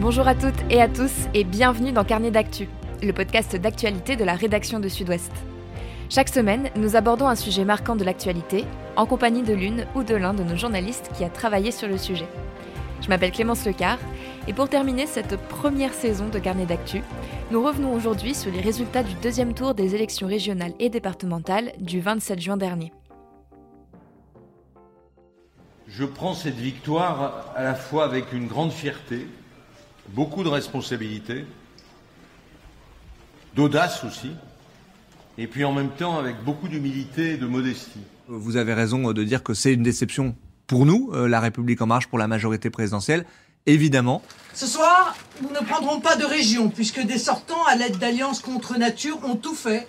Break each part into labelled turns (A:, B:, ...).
A: Bonjour à toutes et à tous et bienvenue dans Carnet d'actu, le podcast d'actualité de la rédaction de Sud-Ouest. Chaque semaine, nous abordons un sujet marquant de l'actualité en compagnie de l'une ou de l'un de nos journalistes qui a travaillé sur le sujet. Je m'appelle Clémence Lecar et pour terminer cette première saison de Carnet d'actu, nous revenons aujourd'hui sur les résultats du deuxième tour des élections régionales et départementales du 27 juin dernier.
B: Je prends cette victoire à la fois avec une grande fierté, beaucoup de responsabilités, d'audace aussi, et puis en même temps avec beaucoup d'humilité et de modestie.
C: Vous avez raison de dire que c'est une déception pour nous, euh, La République en marche, pour la majorité présidentielle, évidemment.
D: Ce soir, nous ne prendrons pas de région, puisque des sortants à l'aide d'alliances contre nature ont tout fait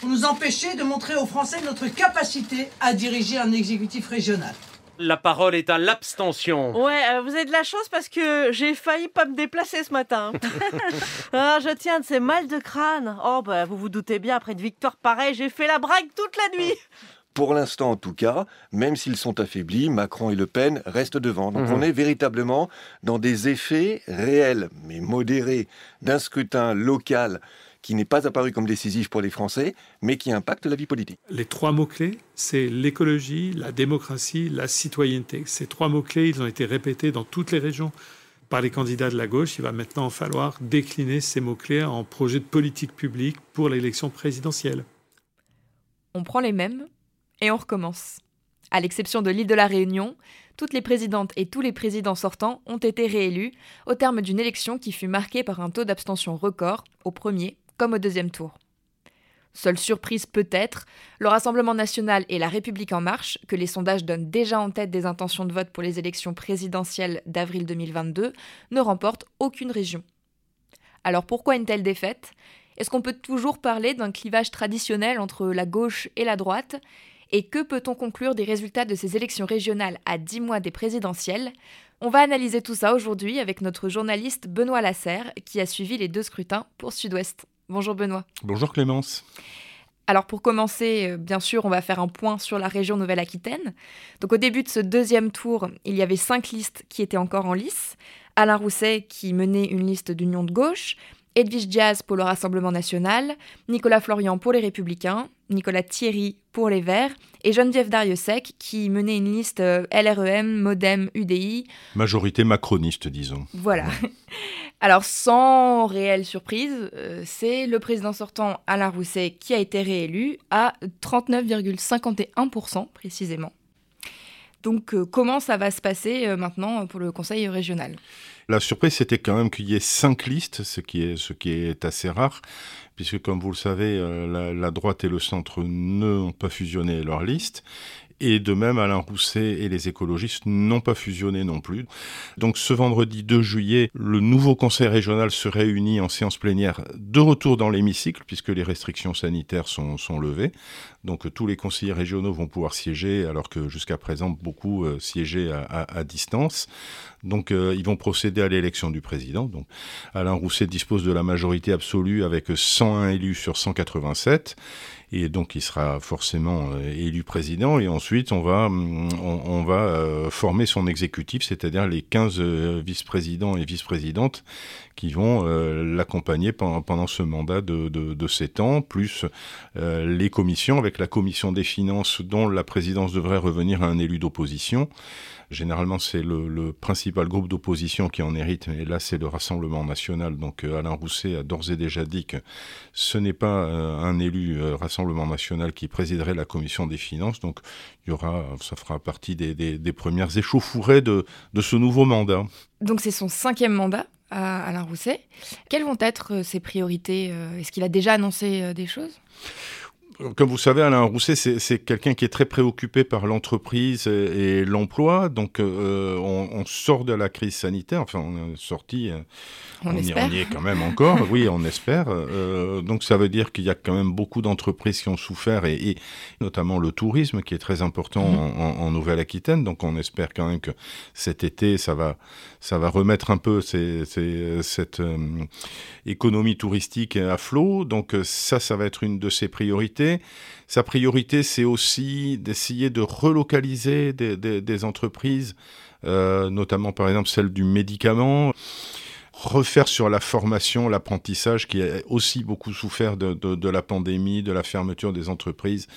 D: pour nous empêcher de montrer aux Français notre capacité à diriger un exécutif régional.
E: La parole est à l'abstention.
F: Ouais, euh, vous avez de la chance parce que j'ai failli pas me déplacer ce matin. ah, je tiens de ces mal de crâne. Oh, bah, vous vous doutez bien, après une victoire pareille, j'ai fait la brague toute la nuit.
G: Pour l'instant, en tout cas, même s'ils sont affaiblis, Macron et Le Pen restent devant. Donc on est véritablement dans des effets réels, mais modérés, d'un scrutin local qui n'est pas apparu comme décisif pour les Français, mais qui impacte la vie politique.
H: Les trois mots-clés, c'est l'écologie, la démocratie, la citoyenneté. Ces trois mots-clés, ils ont été répétés dans toutes les régions par les candidats de la gauche. Il va maintenant falloir décliner ces mots-clés en projet de politique publique pour l'élection présidentielle.
A: On prend les mêmes et on recommence. À l'exception de l'île de la Réunion, toutes les présidentes et tous les présidents sortants ont été réélus au terme d'une élection qui fut marquée par un taux d'abstention record au premier comme au deuxième tour. Seule surprise peut-être, le Rassemblement national et la République en marche, que les sondages donnent déjà en tête des intentions de vote pour les élections présidentielles d'avril 2022, ne remportent aucune région. Alors pourquoi une telle défaite? Est-ce qu'on peut toujours parler d'un clivage traditionnel entre la gauche et la droite? Et que peut-on conclure des résultats de ces élections régionales à 10 mois des présidentielles? On va analyser tout ça aujourd'hui avec notre journaliste Benoît Lasserre qui a suivi les deux scrutins pour Sud-Ouest. Bonjour Benoît.
I: Bonjour Clémence.
A: Alors pour commencer, euh, bien sûr, on va faire un point sur la région Nouvelle-Aquitaine. Donc au début de ce deuxième tour, il y avait cinq listes qui étaient encore en lice. Alain Rousset qui menait une liste d'union de gauche, Edwige Diaz pour le Rassemblement national, Nicolas Florian pour les Républicains, Nicolas Thierry pour les Verts et Geneviève Dariussec qui menait une liste euh, LREM, Modem, UDI.
I: Majorité macroniste, disons.
A: Voilà. Alors, sans réelle surprise, euh, c'est le président sortant Alain Rousset qui a été réélu à 39,51% précisément. Donc, euh, comment ça va se passer maintenant pour le Conseil régional?
I: La surprise, c'était quand même qu'il y ait cinq listes, ce qui est, assez rare, puisque comme vous le savez, euh, la, droite et le centre n'ont pas fusionné leurs listes. Et de même, Alain Rousset et les écologistes n'ont pas fusionné non plus. Donc ce vendredi 2 juillet, le nouveau conseil régional se réunit en séance plénière de retour dans l'hémicycle, puisque les restrictions sanitaires sont, levées. Donc tous les conseillers régionaux vont pouvoir siéger, alors que jusqu'à présent, beaucoup euh, siégeaient à, distance. Donc euh, ils vont procéder à l'élection du président. Donc Alain Rousset dispose de la majorité absolue avec 101 élus sur 187 et donc il sera forcément euh, élu président et ensuite on va on, va former son exécutif c'est-à-dire les 15 vice-présidents et vice-présidentes qui vont l'accompagner pendant, ce mandat de, de, de 7 ans plus les commissions avec la commission des finances dont la présidence devrait revenir à un élu d'opposition. Généralement, c'est le, principal groupe d'opposition qui en hérite, mais là, c'est le Rassemblement national. Donc, euh, Alain Rousset a d'ores et déjà dit que ce n'est pas euh, un élu euh, Rassemblement national qui présiderait la commission des finances. Donc, il y aura, ça fera partie des, premières échauffourées de, ce nouveau mandat.
A: Donc, c'est son cinquième mandat Alain Rousset. Quelles vont être ses priorités Est-ce qu'il a déjà annoncé des choses?
I: Comme vous savez, Alain Rousset, c'est quelqu'un qui est très préoccupé par l'entreprise et, l'emploi. Donc, euh, on, sort de la crise sanitaire. Enfin, on est sorti. Euh,
A: on, y,
I: est quand même encore. oui, on espère. Euh, donc, ça veut dire qu'il y a quand même beaucoup d'entreprises qui ont souffert, et, notamment le tourisme, qui est très important mhm. en, Nouvelle-Aquitaine. Donc, on espère quand même que cet été, ça va, ça va remettre un peu cette économie touristique à flot. Donc, ça, ça va être une de ses priorités. Sa priorité, c'est aussi d'essayer de relocaliser des, entreprises, euh, notamment par exemple celle du médicament. refaire sur la formation, l'apprentissage qui a aussi beaucoup souffert de, la pandémie, de la fermeture des entreprises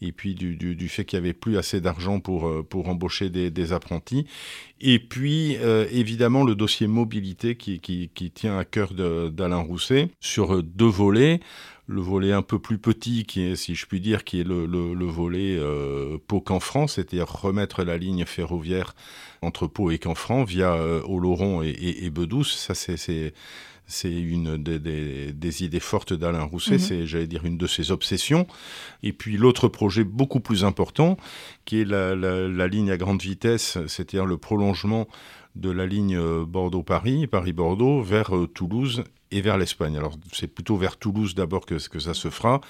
I: et puis du, fait qu'il n'y avait plus assez d'argent pour, euh, embaucher des, apprentis. Et puis, euh, évidemment, le dossier mobilité qui, qui, qui tient à cœur d'Alain Rousset sur deux volets le volet un peu plus petit, qui est, si je puis dire, qui est le, volet euh, Pau-Canfranc, c'est-à-dire remettre la ligne ferroviaire entre Pau et Canfranc via euh, Oloron et, et, Bedouce. Ça, c'est c'est une des, idées fortes d'Alain Rousset, mhm. c'est, j'allais dire, une de ses obsessions. Et puis l'autre projet beaucoup plus important, qui est la, la ligne à grande vitesse, c'est-à-dire le prolongement de la ligne euh, Bordeaux-Paris, Paris-Bordeaux, vers Toulouse et vers l'Espagne. Alors c'est plutôt vers Toulouse d'abord que, ça se fera.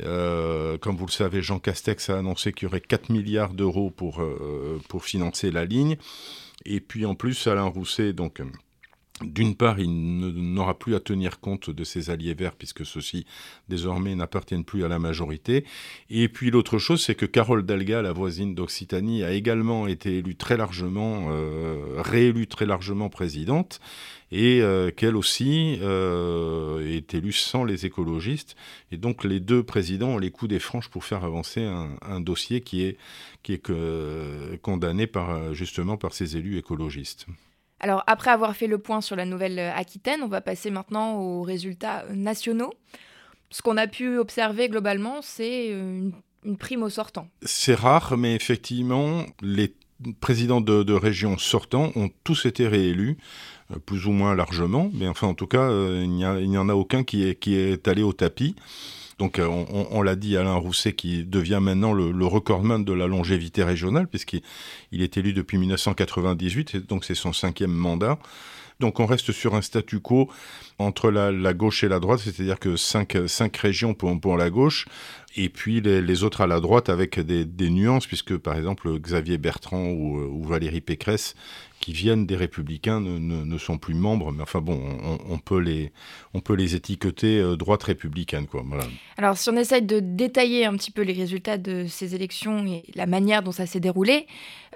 I: Euh, comme vous le savez, Jean Castex a annoncé qu'il y aurait 4 milliards d'euros pour, pour financer la ligne. Et puis en plus, Alain Rousset, donc d'une part, il n'aura plus à tenir compte de ses alliés verts, puisque ceux-ci, désormais, n'appartiennent plus à la majorité. Et puis l'autre chose, c'est que Carole Delga, la voisine d'Occitanie, a également été élue très largement, euh, réélue très largement présidente, et euh, qu'elle aussi euh, est élue sans les écologistes. Et donc les deux présidents ont les coups des franches pour faire avancer un, dossier qui est, qui est condamné par, justement par ces élus écologistes.
A: Alors après avoir fait le point sur la Nouvelle-Aquitaine, on va passer maintenant aux résultats nationaux. Ce qu'on a pu observer globalement, c'est euh, une, prime au sortant.
I: C'est rare, mais effectivement, les présidents de, régions sortants ont tous été réélus, euh, plus ou moins largement, mais enfin en tout cas, euh, il n'y en a aucun qui est, qui est allé au tapis. Donc euh, on, l'a dit, Alain Rousset qui devient maintenant le, recordman de la longévité régionale, puisqu'il est élu depuis 1998, et donc c'est son cinquième mandat. Donc on reste sur un statu quo entre la, gauche et la droite, c'est-à-dire que cinq, régions pour, la gauche, et puis les, autres à la droite avec des, nuances, puisque par exemple Xavier Bertrand ou Valérie Pécresse qui viennent des républicains ne, sont plus membres, mais enfin bon, on, peut, les, on peut les étiqueter euh, droite républicaine. Quoi,
A: Alors si on essaye de détailler un petit peu les résultats de ces élections et la manière dont ça s'est déroulé,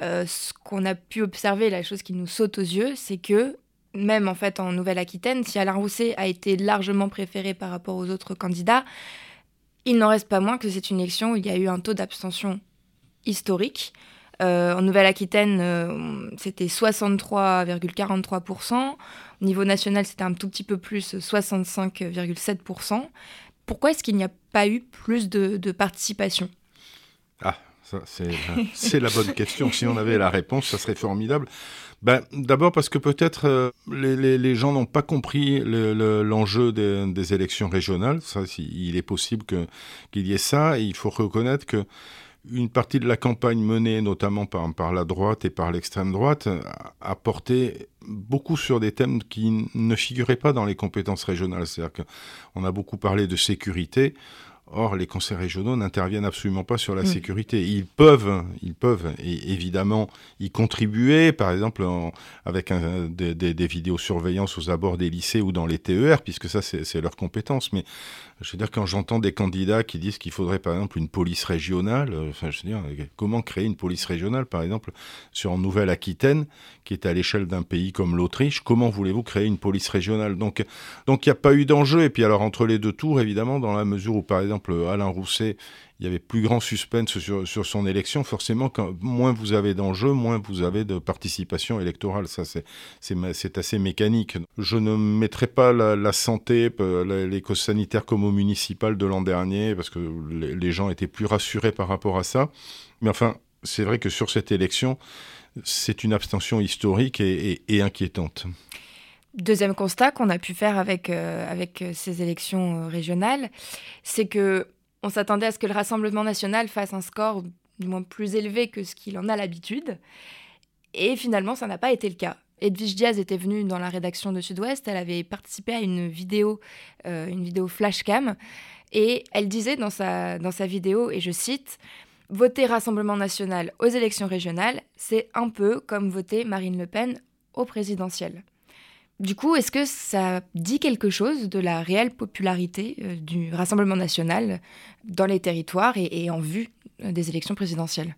A: euh, ce qu'on a pu observer, la chose qui nous saute aux yeux, c'est que même en fait en Nouvelle-Aquitaine, si Alain Rousset a été largement préféré par rapport aux autres candidats, il n'en reste pas moins que c'est une élection où il y a eu un taux d'abstention historique. Euh, en Nouvelle-Aquitaine, euh, c'était 63,43%. Au niveau national, c'était un tout petit peu plus, 65,7%. Pourquoi est-ce qu'il n'y a pas eu plus de, participation?
I: Ah, c'est la bonne question. Si on avait la réponse, ça serait formidable. Ben, D'abord parce que peut-être euh, les, gens n'ont pas compris l'enjeu des, élections régionales. Ça, il est possible qu'il y ait ça. Il faut reconnaître que une partie de la campagne menée notamment par, la droite et par l'extrême droite a porté beaucoup sur des thèmes qui ne figuraient pas dans les compétences régionales. C'est-à-dire qu'on a beaucoup parlé de sécurité. Or, les conseils régionaux n'interviennent absolument pas sur la mm. sécurité. Ils peuvent, ils peuvent évidemment y contribuer, par exemple avec des, des, vidéosurveillances aux abords des lycées ou dans les TER, puisque ça c'est leur compétence. Mais je veux dire, quand j'entends des candidats qui disent qu'il faudrait par exemple une police régionale, euh, enfin, je veux dire, comment créer une police régionale, par exemple, sur Nouvelle-Aquitaine, qui est à l'échelle d'un pays comme l'Autriche, comment voulez-vous créer une police régionale? Donc, donc il n'y a pas eu d'enjeu. Et puis alors entre les deux tours, évidemment, dans la mesure où par exemple Alain Rousset il y avait plus grand suspense sur, son élection. Forcément, quand, moins vous avez d'enjeux, moins vous avez de participation électorale. Ça, c'est assez mécanique. Je ne mettrai pas la, santé, euh, les causes sanitaires comme au municipal de l'an dernier, parce que les, gens étaient plus rassurés par rapport à ça. Mais enfin, c'est vrai que sur cette élection, c'est une abstention historique et, inquiétante.
A: Deuxième constat qu'on a pu faire avec, euh, avec ces élections euh, régionales, c'est que on s'attendait à ce que le Rassemblement national fasse un score du moins plus élevé que ce qu'il en a l'habitude. Et finalement, ça n'a pas été le cas. Edwige Diaz était venue dans la rédaction de Sud-Ouest, elle avait participé à une vidéo, euh, une vidéo flashcam, et elle disait dans sa, dans sa vidéo, et je cite, Voter Rassemblement national aux élections régionales, c'est un peu comme voter Marine Le Pen au présidentiel. Du coup, est-ce que ça dit quelque chose de la réelle popularité euh, du Rassemblement national dans les territoires et, en vue euh, des élections présidentielles?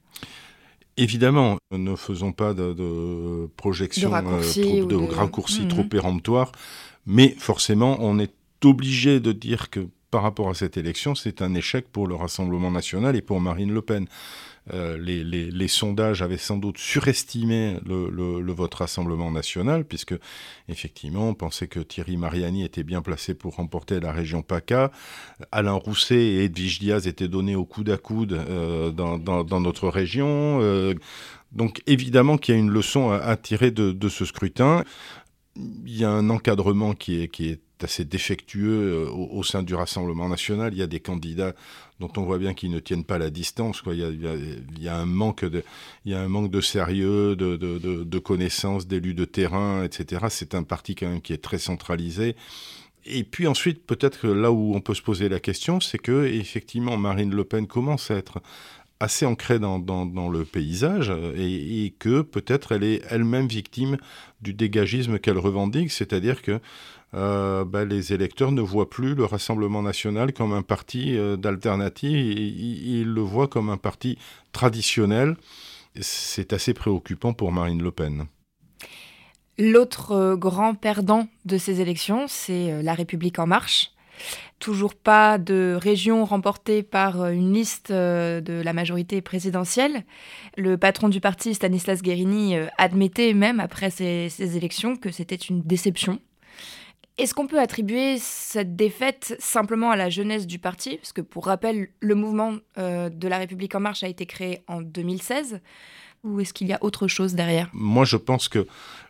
I: Évidemment, ne faisons pas de, de projections,
A: De raccourcis
I: trop,
A: ou
I: de,
A: de-
I: raccourcis
A: Mhm.
I: trop péremptoires, mais forcément, on est obligé de dire que par rapport à cette élection, c'est un échec pour le Rassemblement national et pour Marine Le Pen. Euh, les, sondages avaient sans doute surestimé le, vote Rassemblement national, puisque effectivement, on pensait que Thierry Mariani était bien placé pour remporter la région PACA. Alain Rousset et Edwige Diaz étaient donnés au coude à coude euh, dans, notre région. Euh, donc évidemment qu'il y a une leçon à, tirer de ce scrutin. Il y a un encadrement qui est, qui est assez défectueux euh, au, sein du Rassemblement national. Il y a des candidats dont on voit bien qu'ils ne tiennent pas la distance. Il, y a, un manque de, il y a un manque de sérieux, de, de, de, de connaissances, d'élus de terrain, etc. C'est un parti quand même qui est très centralisé. Et puis ensuite, peut-être que là où on peut se poser la question, c'est que effectivement Marine Le Pen commence à être assez ancrée dans, le paysage et, et que peut-être elle est elle-même victime du dégagisme qu'elle revendique, c'est-à-dire que euh, bah, les électeurs ne voient plus le Rassemblement national comme un parti euh, d'alternative, ils, le voient comme un parti traditionnel. C'est assez préoccupant pour Marine Le Pen.
A: L'autre euh, grand perdant de ces élections, c'est euh, La République en marche. Toujours pas de région remportée par euh, une liste euh, de la majorité présidentielle. Le patron du parti, Stanislas Guérini, euh, admettait même après ces, élections que c'était une déception. Est-ce qu'on peut attribuer cette défaite simplement à la jeunesse du parti? Parce que pour rappel, le mouvement de la République en marche a été créé en 2016. Ou est-ce qu'il y a autre chose derrière?
I: Moi, je pense que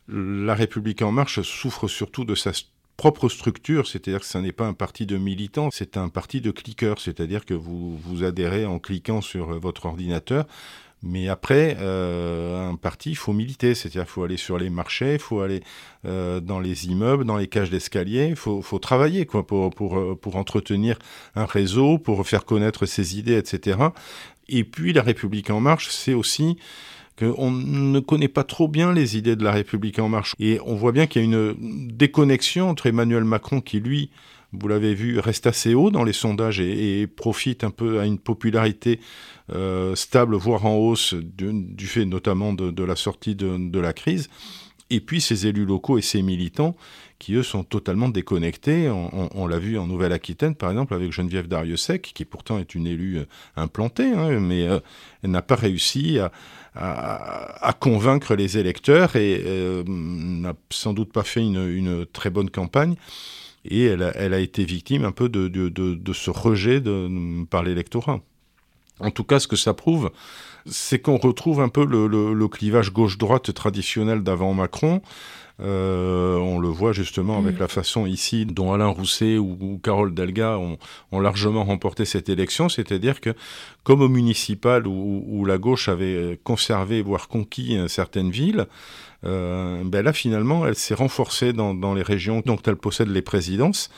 I: la République en marche souffre surtout de sa propre structure, c'est-à-dire que ce n'est pas un parti de militants, c'est un parti de cliqueurs, c'est-à-dire que vous, vous adhérez en cliquant sur votre ordinateur. Mais après, euh, un parti, il faut militer, c'est-à-dire qu'il faut aller sur les marchés, il faut aller euh, dans les immeubles, dans les cages d'escalier, il faut, faut, travailler quoi, pour, pour, pour entretenir un réseau, pour faire connaître ses idées, etc. Et puis la République en marche, c'est aussi qu'on ne connaît pas trop bien les idées de la République en marche. Et on voit bien qu'il y a une déconnexion entre Emmanuel Macron, qui lui, vous l'avez vu, reste assez haut dans les sondages et, profite un peu à une popularité euh, stable, voire en hausse, du, fait notamment de, la sortie de, la crise. Et puis ces élus locaux et ces militants qui, eux, sont totalement déconnectés. On, l'a vu en Nouvelle-Aquitaine, par exemple, avec Geneviève Dariussec, qui pourtant est une élue implantée, hein, mais euh, elle n'a pas réussi à, à, convaincre les électeurs et euh, n'a sans doute pas fait une, très bonne campagne. Et elle a, été victime un peu de, ce rejet par l'électorat. En tout cas, ce que ça prouve, c'est qu'on retrouve un peu le clivage gauche-droite traditionnel d'avant Macron. Euh, on le voit justement avec mmh. la façon ici dont Alain Rousset ou, ou Carole Delga ont, ont, largement remporté cette élection, c'est-à-dire que comme au municipal où, où, la gauche avait conservé, voire conquis certaines villes, euh, ben là finalement elle s'est renforcée dans, dans, les régions dont elle possède les présidences.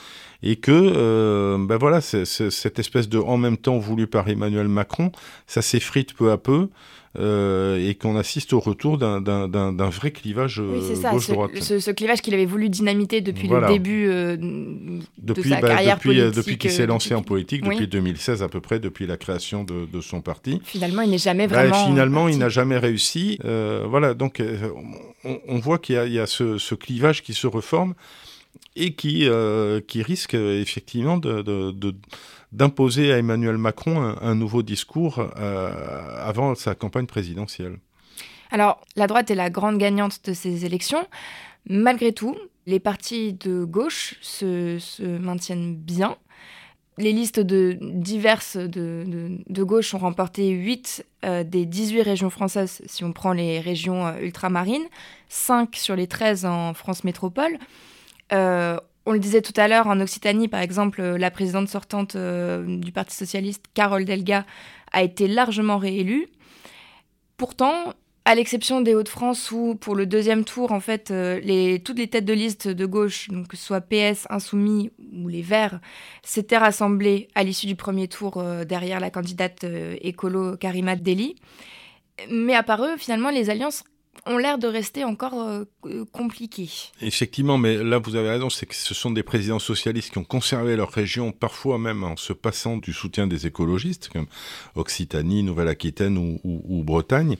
I: Et que euh, ben voilà c est, c est, cette espèce de en même temps voulu par Emmanuel Macron ça s'effrite peu à peu euh, et qu'on assiste au retour d'un vrai clivage
A: oui,
I: euh, gauche-droite.
A: Ce, ce, ce, clivage qu'il avait voulu dynamiter depuis voilà. le début euh,
I: depuis,
A: de sa
I: bah,
A: carrière
I: depuis,
A: politique.
I: Depuis qu'il s'est lancé en politique,
A: oui.
I: depuis 2016 à peu près, depuis la création de, de son parti.
A: Finalement, il n'est jamais vraiment...
I: Bah, finalement, il n'a jamais réussi. Voilà, donc on, on voit qu'il y, y, a ce, ce, clivage qui se reforme et qui, euh, qui risque effectivement de, de, de d'imposer à Emmanuel Macron un, nouveau discours euh, avant sa campagne présidentielle.
A: Alors, la droite est la grande gagnante de ces élections. Malgré tout, les partis de gauche se, maintiennent bien. Les listes de, diverses de gauche ont remporté 8 euh, des 18 régions françaises, si on prend les régions euh, ultramarines, 5 sur les 13 en France métropole. Euh, on le disait tout à l'heure, en Occitanie, par exemple, la présidente sortante euh, du Parti socialiste, Carole Delga, a été largement réélue. Pourtant, à l'exception des Hauts-de-France, où pour le deuxième tour, en fait, euh, toutes les têtes de liste de gauche, donc que ce soit PS, Insoumis ou les Verts, s'étaient rassemblées à l'issue du premier tour euh, derrière la candidate écolo Karima Deli. Mais à part eux, finalement, les alliances ont l'air de rester encore euh, compliqués.
I: Effectivement, mais là vous avez raison, c'est que ce sont des présidents socialistes qui ont conservé leur région, parfois même en se passant du soutien des écologistes, comme Occitanie, Nouvelle-Aquitaine ou, Bretagne.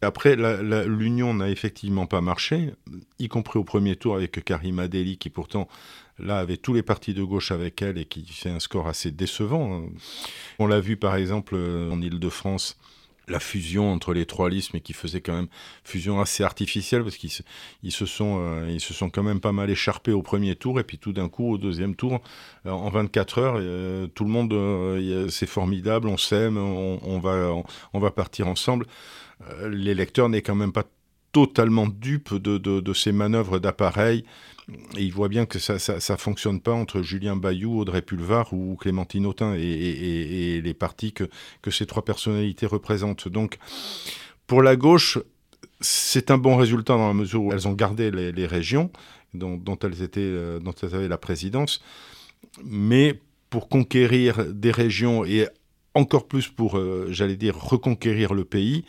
I: Après, l'union n'a effectivement pas marché, y compris au premier tour avec Karima Deli, qui pourtant là avait tous les partis de gauche avec elle et qui fait un score assez décevant. On l'a vu par exemple en Ile-de-France la fusion entre les trois listes, mais qui faisait quand même fusion assez artificielle parce qu'ils ils se sont euh, se sont quand même pas mal écharpés au premier tour et puis tout d'un coup au deuxième tour euh, en 24 heures euh, tout le monde c'est formidable on s'aime on, va on, va partir ensemble. L'électeur n'est quand même pas totalement dupe de, ces manœuvres d'appareil. Il voit bien que ça ne fonctionne pas entre Julien Bayou, Audrey Pulvar ou Clémentine Autain et, les partis que, que, ces trois personnalités représentent. Donc, pour la gauche, c'est un bon résultat dans la mesure où elles ont gardé les, régions dont, elles étaient, euh, dont elles avaient la présidence. Mais pour conquérir des régions et encore plus pour, euh, j'allais dire, reconquérir le pays,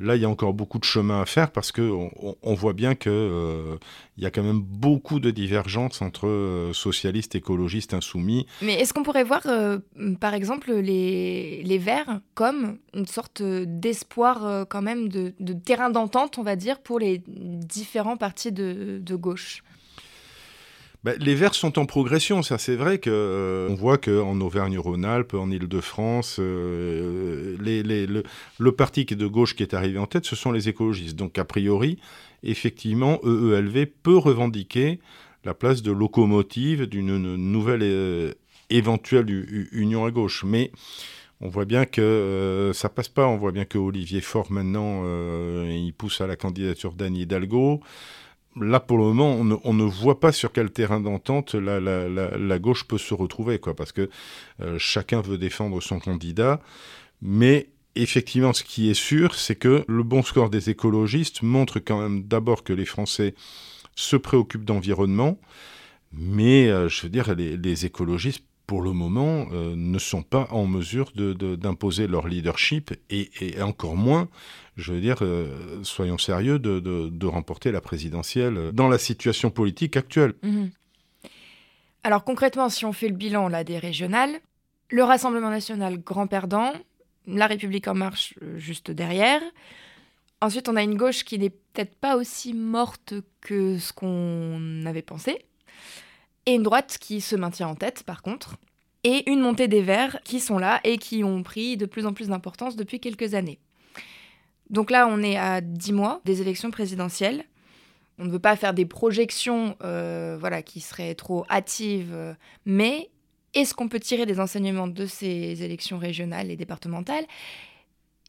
I: Là, il y a encore beaucoup de chemin à faire parce qu'on on, voit bien qu'il euh, y a quand même beaucoup de divergences entre euh, socialistes, écologistes, insoumis.
A: Mais est-ce qu'on pourrait voir, euh, par exemple, les, les Verts comme une sorte d'espoir quand même de, terrain d'entente, on va dire, pour les différents partis de gauche?
I: Bah, les Verts sont en progression, ça c'est vrai que euh, on voit qu'en Auvergne-Rhône-Alpes, en Île-de-France, euh, le, parti de gauche qui est arrivé en tête, ce sont les écologistes. Donc a priori, effectivement, EELV peut revendiquer la place de locomotive d'une nouvelle euh, éventuelle union à gauche. Mais on voit bien que ça passe pas. On voit bien que Olivier Faure maintenant, il pousse à la candidature d'Anne Hidalgo là, pour le moment, on ne, voit pas sur quel terrain d'entente la, gauche peut se retrouver, quoi, parce que euh, chacun veut défendre son candidat. Mais effectivement, ce qui est sûr, c'est que le bon score des écologistes montre quand même d'abord que les Français se préoccupent d'environnement, mais euh, je veux dire, les écologistes pour le moment, euh, ne sont pas en mesure d'imposer leur leadership et, encore moins, je veux dire, euh, soyons sérieux, de, remporter la présidentielle dans la situation politique actuelle. Mhm.
A: Alors concrètement, si on fait le bilan là des régionales, le Rassemblement national grand perdant, la République en marche euh, juste derrière. Ensuite, on a une gauche qui n'est peut-être pas aussi morte que ce qu'on avait pensé et une droite qui se maintient en tête par contre, et une montée des Verts qui sont là et qui ont pris de plus en plus d'importance depuis quelques années. Donc là, on est à 10 mois des élections présidentielles. On ne veut pas faire des projections euh, voilà, qui seraient trop hâtives, euh, mais est-ce qu'on peut tirer des enseignements de ces élections régionales et départementales?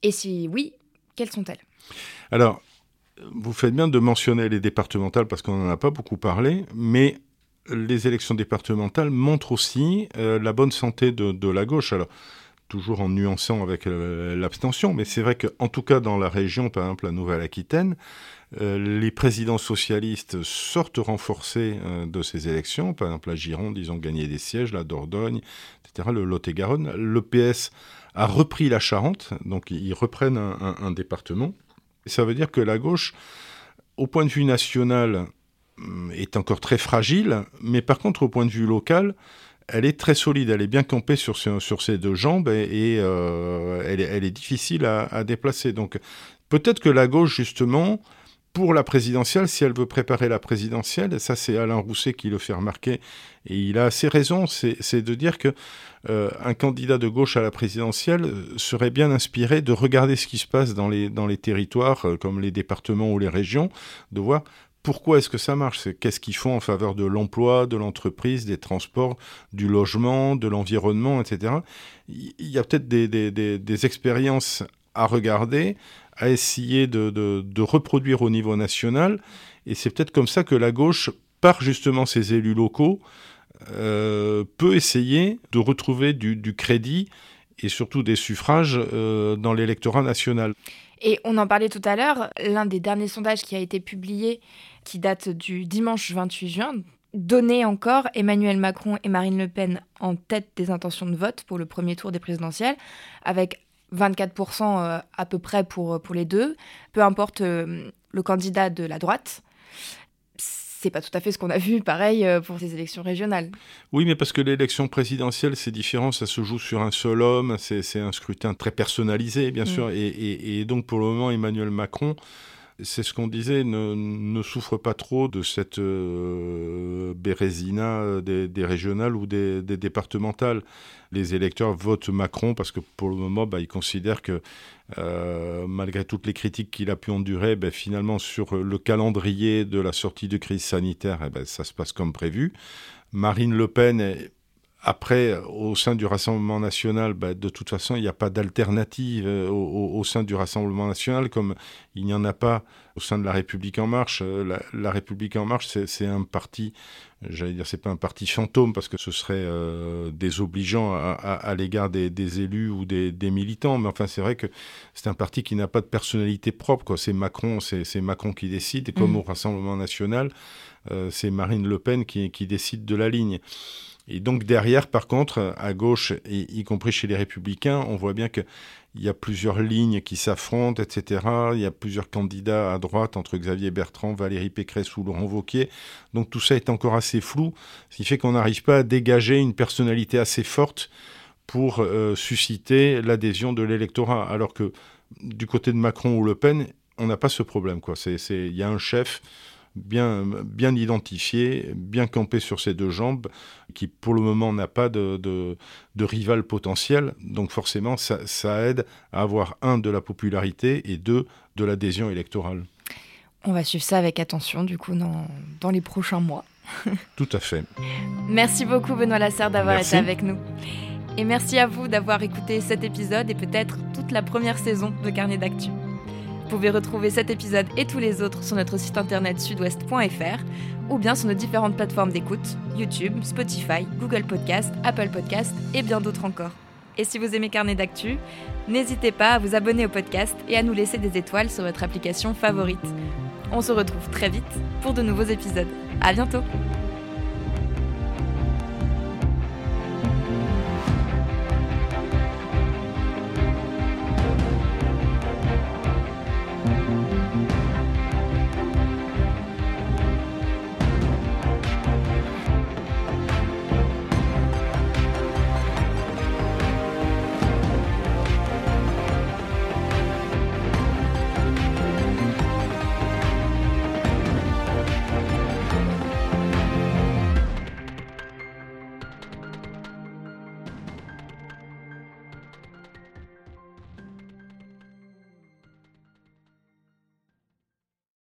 A: Et si oui, quelles sont-elles?
I: Alors, vous faites bien de mentionner les départementales parce qu'on n'en a pas beaucoup parlé, mais les élections départementales montrent aussi euh, la bonne santé de, la gauche. Alors, toujours en nuançant avec euh, l'abstention, mais c'est vrai qu'en tout cas dans la région, par exemple la Nouvelle-Aquitaine, euh, les présidents socialistes sortent renforcés de ces élections. Par exemple, la Gironde, ils ont gagné des sièges, la Dordogne, etc., le Lot-et-Garonne. Le PS a repris la Charente, donc ils reprennent un, département. ça veut dire que la gauche, au point de vue national, est encore très fragile, mais par contre, au point de vue local, elle est très solide, elle est bien campée sur, ses deux jambes et, euh, elle, est, difficile à, déplacer. Donc peut-être que la gauche, justement, pour la présidentielle, si elle veut préparer la présidentielle, ça c'est Alain Rousset qui le fait remarquer, et il a assez raison, c'est de dire que euh, un candidat de gauche à la présidentielle serait bien inspiré de regarder ce qui se passe dans les territoires, comme les départements ou les régions, de voir pourquoi est-ce que ça marche? Qu'est-ce qu'ils font en faveur de l'emploi, de l'entreprise, des transports, du logement, de l'environnement, etc. Il y a peut-être des, expériences à regarder, à essayer de, reproduire au niveau national. Et c'est peut-être comme ça que la gauche, par justement ses élus locaux, euh, peut essayer de retrouver du, crédit et surtout des suffrages euh, dans l'électorat national.
A: Et on en parlait tout à l'heure, l'un des derniers sondages qui a été publié, qui date du dimanche 28 juin, donnait encore Emmanuel Macron et Marine Le Pen en tête des intentions de vote pour le premier tour des présidentielles, avec 24% euh, à peu près pour, pour les deux. Peu importe euh, le candidat de la droite. C'est pas tout à fait ce qu'on a vu, pareil, euh, pour ces élections régionales.
I: Oui, mais parce que l'élection présidentielle, c'est différent, ça se joue sur un seul homme, c'est un scrutin très personnalisé, bien mm. sûr, et, donc pour le moment, Emmanuel Macron c'est ce qu'on disait, ne, souffre pas trop de cette euh, bérésina des, régionales ou des, départementales. Les électeurs votent Macron parce que pour le moment, bah, ils considèrent que euh, malgré toutes les critiques qu'il a pu endurer, bah, finalement sur le calendrier de la sortie de crise sanitaire, eh ben, ça se passe comme prévu. Marine Le Pen est après, au sein du Rassemblement national, bah, de toute façon, il n'y a pas d'alternative euh, au, sein du Rassemblement national, comme il n'y en a pas au sein de la République en marche. Euh, la, République en marche, c'est un parti, j'allais dire, c'est pas un parti fantôme, parce que ce serait euh, désobligeant à, l'égard des, élus ou des, militants. Mais enfin, c'est vrai que c'est un parti qui n'a pas de personnalité propre. C'est Macron, c'est Macron qui décide, et comme mmh. au Rassemblement national, c'est Marine Le Pen qui, qui décide de la ligne. Et donc derrière, par contre, à gauche, et y compris chez les républicains, on voit bien qu'il y a plusieurs lignes qui s'affrontent, etc. Il y a plusieurs candidats à droite entre Xavier Bertrand, Valérie Pécresse ou Laurent Wauquiez. Donc tout ça est encore assez flou, ce qui fait qu'on n'arrive pas à dégager une personnalité assez forte pour euh, susciter l'adhésion de l'électorat. Alors que du côté de Macron ou Le Pen, on n'a pas ce problème. Il y a un chef bien, bien identifié, bien campé sur ses deux jambes, qui pour le moment n'a pas de, de, rival potentiel. Donc forcément, ça, aide à avoir, un, de la popularité et deux, de l'adhésion électorale.
A: On va suivre ça avec attention, du coup, dans, dans les prochains mois.
I: Tout à fait.
A: Merci beaucoup, Benoît Lasserre, d'avoir été avec nous. Et merci à vous d'avoir écouté cet épisode et peut-être toute la première saison de Carnet d'Actu. Vous pouvez retrouver cet épisode et tous les autres sur notre site internet sudouest.fr ou bien sur nos différentes plateformes d'écoute, YouTube, Spotify, Google Podcast, Apple Podcast et bien d'autres encore. Et si vous aimez Carnet d'actu, n'hésitez pas à vous abonner au podcast et à nous laisser des étoiles sur votre application favorite. On se retrouve très vite pour de nouveaux épisodes. À bientôt!